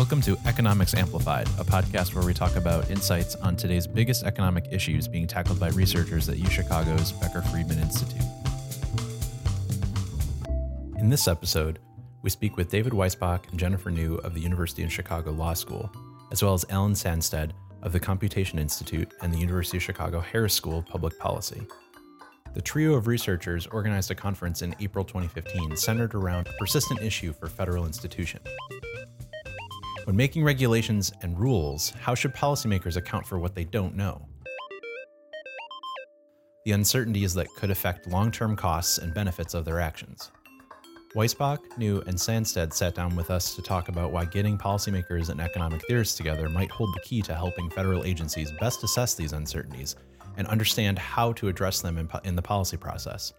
Welcome to Economics Amplified, a podcast where we talk about insights on today's biggest economic issues being tackled by researchers at UChicago's Becker Friedman Institute. In this episode, we speak with David Weisbach and Jennifer Nou of the University of Chicago Law School, as well as Alan Sanstad of the Computation Institute and the University of Chicago Harris School of Public Policy. The trio of researchers organized a conference in April 2015 centered around a persistent issue for federal institutions. When making regulations and rules, how should policymakers account for what they don't know? The uncertainties that could affect long term costs and benefits of their actions. Weisbach, Nou, and Sanstad sat down with us to talk about why getting policymakers and economic theorists together might hold the key to helping federal agencies best assess these uncertainties and understand how to address them in, po- in the policy process.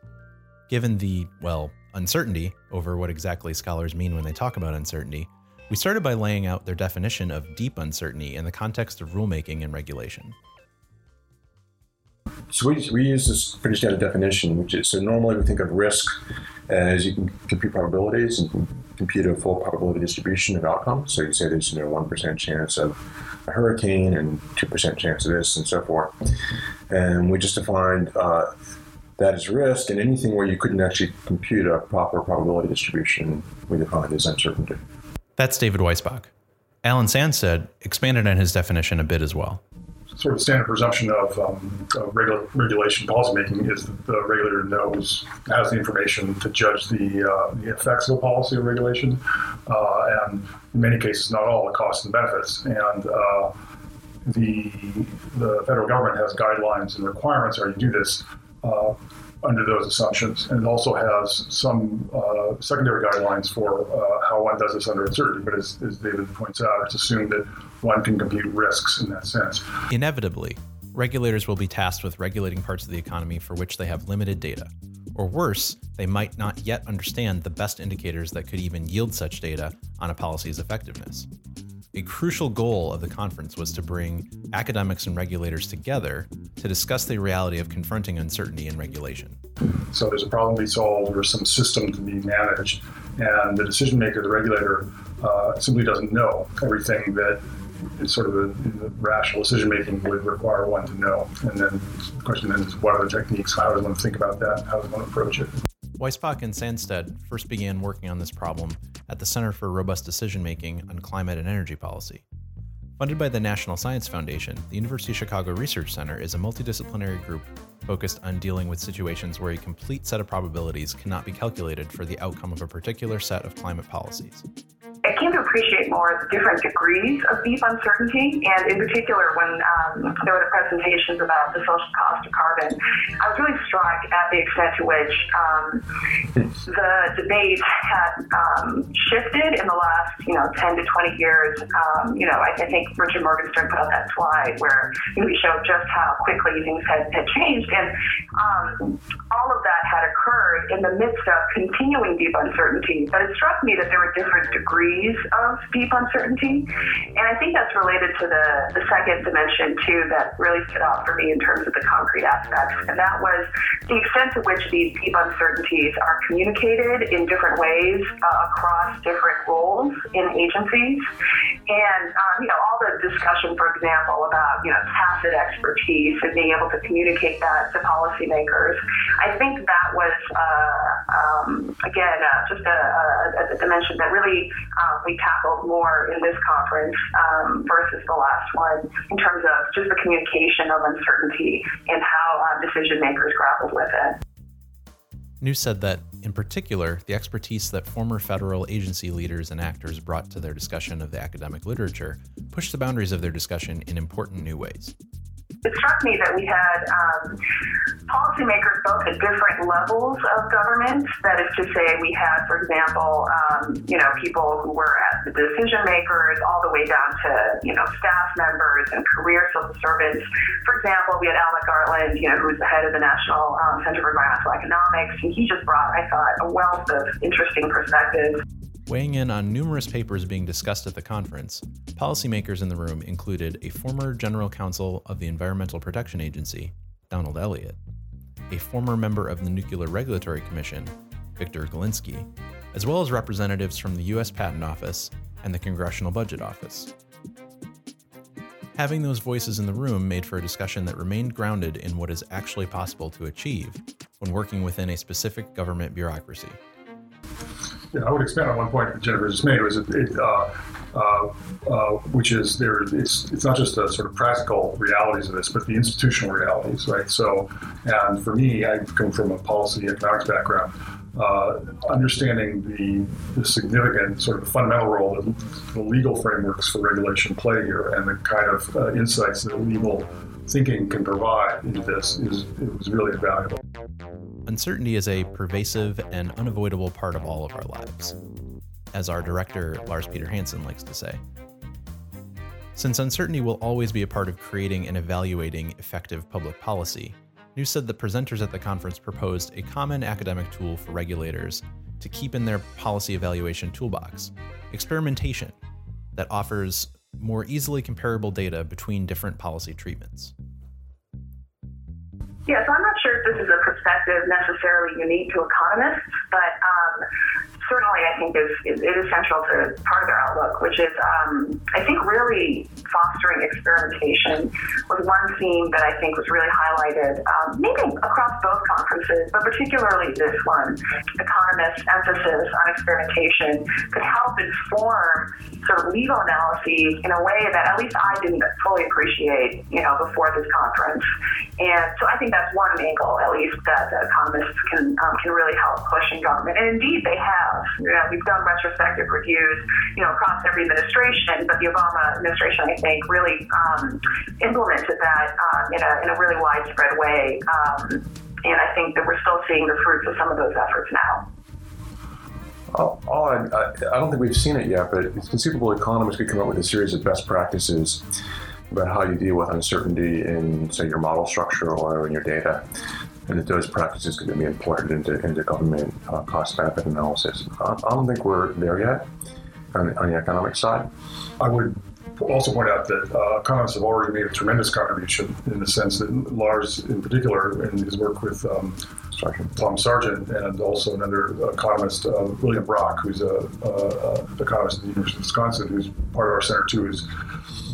Given the, well, uncertainty over what exactly scholars mean when they talk about uncertainty, we started by laying out their definition of deep uncertainty in the context of rulemaking and regulation. So we, we use this pretty standard definition, which is so normally we think of risk as you can compute probabilities and compute a full probability distribution of outcomes. So you say there's you know one percent chance of a hurricane and two percent chance of this and so forth. And we just defined uh, that as risk, and anything where you couldn't actually compute a proper probability distribution, we define as uncertainty. That's David Weisbach. Alan Sanstad expanded on his definition a bit as well sort of standard presumption of, um, of regula- regulation policymaking is that the regulator knows, has the information to judge the, uh, the effects of a policy or regulation, uh, and in many cases, not all the costs and benefits. And uh, the, the federal government has guidelines and requirements how you do this uh, under those assumptions, and it also has some uh, secondary guidelines for uh, how one does this under uncertainty. But as, as David points out, it's assumed that one can compute risks in that sense. Inevitably, regulators will be tasked with regulating parts of the economy for which they have limited data. Or worse, they might not yet understand the best indicators that could even yield such data on a policy's effectiveness. A crucial goal of the conference was to bring academics and regulators together to discuss the reality of confronting uncertainty in regulation. So there's a problem to be solved or some system to be managed, and the decision maker, the regulator, uh, simply doesn't know everything that sort of the, the rational decision making would require one to know. And then the question then is what are the techniques? How does one think about that? How does one approach it? Weisbach and Sanstad first began working on this problem at the Center for Robust Decision Making on Climate and Energy Policy. Funded by the National Science Foundation, the University of Chicago Research Center is a multidisciplinary group focused on dealing with situations where a complete set of probabilities cannot be calculated for the outcome of a particular set of climate policies. Came to appreciate more the different degrees of deep uncertainty, and in particular, when um, there were the presentations about the social cost of carbon, I was really struck at the extent to which um, the debate had um, shifted in the last, you know, 10 to 20 years. Um, you know, I, I, think Richard Morgenstern put out that slide where we showed just how quickly things had, had changed, and um, all of that had occurred in the midst of continuing deep uncertainty. But it struck me that there were different degrees degrees of deep uncertainty. And I think that's related to the, the second dimension, too, that really stood out for me in terms of the concrete aspects. And that was the extent to which these deep uncertainties are communicated in different ways uh, across different roles in agencies. And, um, you know, all the discussion, for example, about, you know, tacit expertise and being able to communicate that to policymakers, I think that was, uh, um, again, uh, just a, a, a, dimension that really uh, we tackled more in this conference um, versus the last one in terms of just the communication of uncertainty and how uh, decision makers grappled with it. Nou said that, in particular, the expertise that former federal agency leaders and actors brought to their discussion of the academic literature pushed the boundaries of their discussion in important new ways it struck me that we had um, policymakers both at different levels of government. That is to say, we had, for example, um, you know, people who were at the decision makers all the way down to, you know, staff members and career civil servants. For example, we had Al McGartland, you know, who's the head of the National um, Center for Environmental Economics, and he just brought, I thought, a wealth of interesting perspectives. Weighing in on numerous papers being discussed at the conference, policymakers in the room included a former general counsel of the Environmental Protection Agency, Donald Elliott, a former member of the Nuclear Regulatory Commission, Victor Gilinsky, as well as representatives from the U.S. Patent Office, and the Congressional Budget Office. Having those voices in the room made for a discussion that remained grounded in what is actually possible to achieve when working within a specific government bureaucracy. I would expand on one point that Jennifer just made, was it, it uh, uh, uh, which is there. It's it's not just the sort of practical realities of this, but the institutional realities, right? So, and for me, I come from a policy economics background. Uh, understanding the, the, significant sort of fundamental role that the legal frameworks for regulation play here and the kind of uh, insights that legal thinking can provide into this is really invaluable. Uncertainty is a pervasive and unavoidable part of all of our lives, as our director Lars Peter Hansen likes to say. Since uncertainty will always be a part of creating and evaluating effective public policy, Nou said the presenters at the conference proposed a common academic tool for regulators to keep in their policy evaluation toolbox experimentation that offers more easily comparable data between different policy treatments. Yeah, so I'm not sure if this is a perspective necessarily unique to economists, but um, certainly I think is, is, is central to part of their outlook, which is um, I think really fostering experimentation was one theme that I think was really highlighted, um, maybe across both conferences, but particularly this one. Economists' emphasis on experimentation could help inform sort of legal analyses in a way that at least I didn't fully appreciate, you know, before this conference. And so I think that's one angle, at least, that economists can um, can really help push in government. And indeed, they have. You know, we've done retrospective reviews, you know, across every administration, but the Obama administration, I think, really um, implemented that um, in, a, in a really widespread way. Um, and I think that we're still seeing the fruits of some of those efforts now. All I, I, don't think we've seen it yet, but it's conceivable economists could come up with a series of best practices about how you deal with uncertainty in, say, your model structure or in your data, and that those practices could be imported into, into government uh, cost benefit analysis. I, I, don't think we're there yet on, on, the economic side. I would also point out that uh, economists have already made a tremendous contribution in the sense that Lars, in particular, in his work with um, Tom Sargent, and also another economist, uh, William Brock, who's a, a, a, economist at the University of Wisconsin, who's part of our center too, is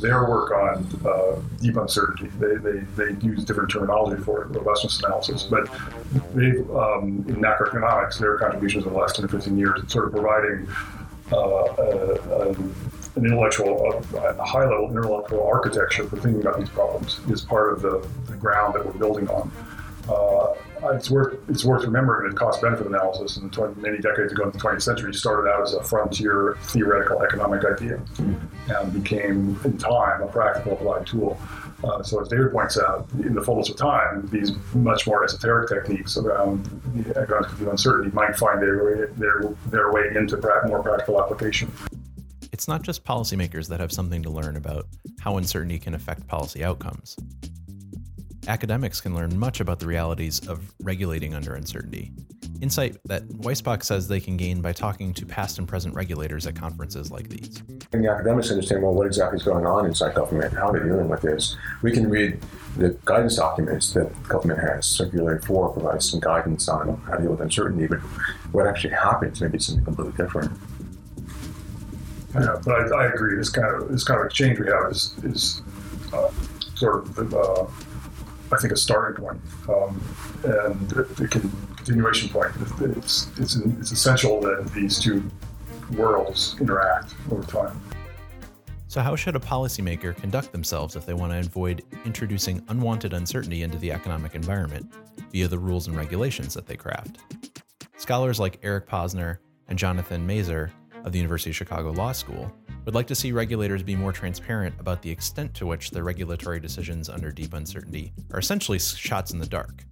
their work on uh, deep uncertainty. They, they, they use different terminology for it, robustness analysis, but they um, in macroeconomics, their contributions in the last 10 to 15 years, sort of providing uh, an intellectual, a high level intellectual architecture for thinking about these problems is part of the, the ground that we're building on. Uh, it's worth it's worth remembering that cost benefit analysis in 20, many decades ago in the 20th century started out as a frontier theoretical economic idea and became in time a practical applied tool. Uh, so as David points out, in the fullness of time, these much more esoteric techniques around the economic uncertainty might find their way, their, their way into more practical application. It's not just policymakers that have something to learn about how uncertainty can affect policy outcomes. Academics can learn much about the realities of regulating under uncertainty. Insight that Weisbach says they can gain by talking to past and present regulators at conferences like these. And the academics understand well what exactly is going on inside government, how they're dealing with this. We can read the guidance documents that government has. Circular 4 provides some guidance on how to deal with uncertainty, but what actually happens maybe something completely different. Yeah, but I, I, agree. This kind of this kind of exchange we have is is uh, sort of uh, I think, a starting point um, and a continuation point. It's, it's, it's essential that these two worlds interact over time. So, how should a policymaker conduct themselves if they want to avoid introducing unwanted uncertainty into the economic environment via the rules and regulations that they craft? Scholars like Eric Posner and Jonathan Masur of the University of Chicago Law School would like to see regulators be more transparent about the extent to which their regulatory decisions under deep uncertainty are essentially shots in the dark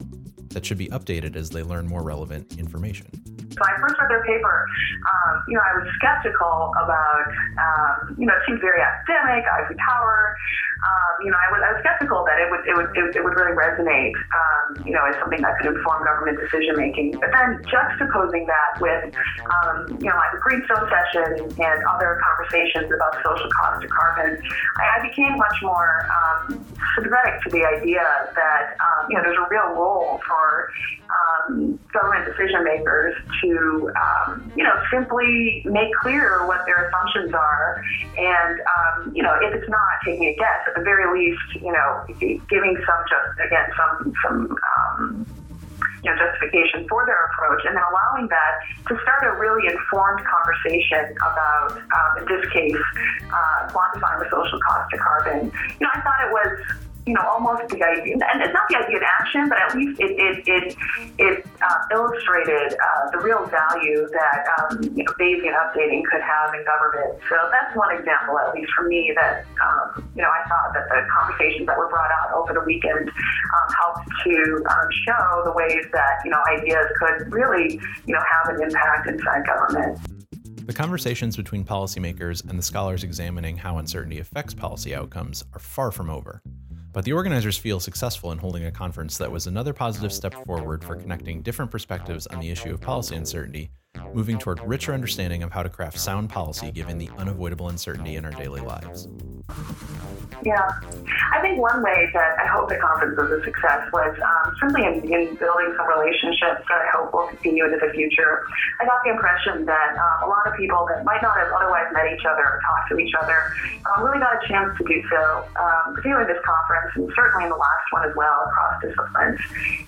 that should be updated as they learn more relevant information. So I first read their paper, um, you know, I was skeptical about, um, you know, it seems very academic, ivory tower. Um, you know, I was, I was skeptical that it would, it would, it, it would really resonate, um, you know, as something that could inform government decision making. But then juxtaposing that with, um, you know, like the Greenstone session and other conversations about social cost of carbon, I, I became much more um, sympathetic to the idea that, um, you know, there's a real role for um, government decision makers to um, you know, simply make clear what their assumptions are, and um, you know, if it's not taking a guess, at the very least, you know, giving some just again some some. Um, you know, justification for their approach, and then allowing that to start a really informed conversation about, um, in this case, uh, quantifying the social cost of carbon. You know, I thought it was you know, almost the idea, and it's not the idea of action, but at least it it it, it uh, illustrated uh, the real value that um, you know Bayesian updating could have in government. So that's one example, at least for me, that um, you know I thought that the conversations that were brought out over the weekend um, helped to um, show the ways that you know ideas could really you know have an impact inside government. The conversations between policymakers and the scholars examining how uncertainty affects policy outcomes are far from over. But the organizers feel successful in holding a conference that was another positive step forward for connecting different perspectives on the issue of policy uncertainty, moving toward richer understanding of how to craft sound policy given the unavoidable uncertainty in our daily lives. Yeah, I think one way that I hope the conference was a success was um, simply in, in, building some relationships that I hope will continue into the future. I got the impression that um, a lot of people that might not have otherwise met each other or talked to each other um, really got a chance to do so, um, particularly this conference and certainly in the last one as well across disciplines.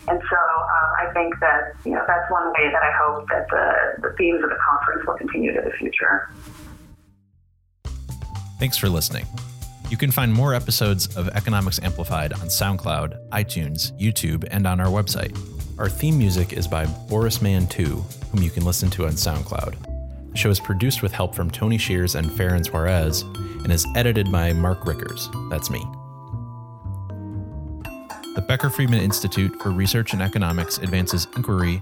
And so um, I think that you know that's one way that I hope that the, the themes of the conference will continue to the future. Thanks for listening. You can find more episodes of Economics Amplified on SoundCloud, iTunes, YouTube, and on our website. Our theme music is by Boris Man 2, whom you can listen to on SoundCloud. The show is produced with help from Tony Shears and Farron Suarez and is edited by Mark Rickers. That's me. The Becker Friedman Institute for Research and Economics advances inquiry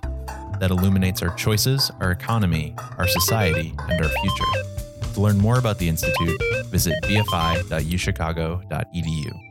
that illuminates our choices, our economy, our society, and our future. To learn more about the Institute, visit bfi.uchicago.edu.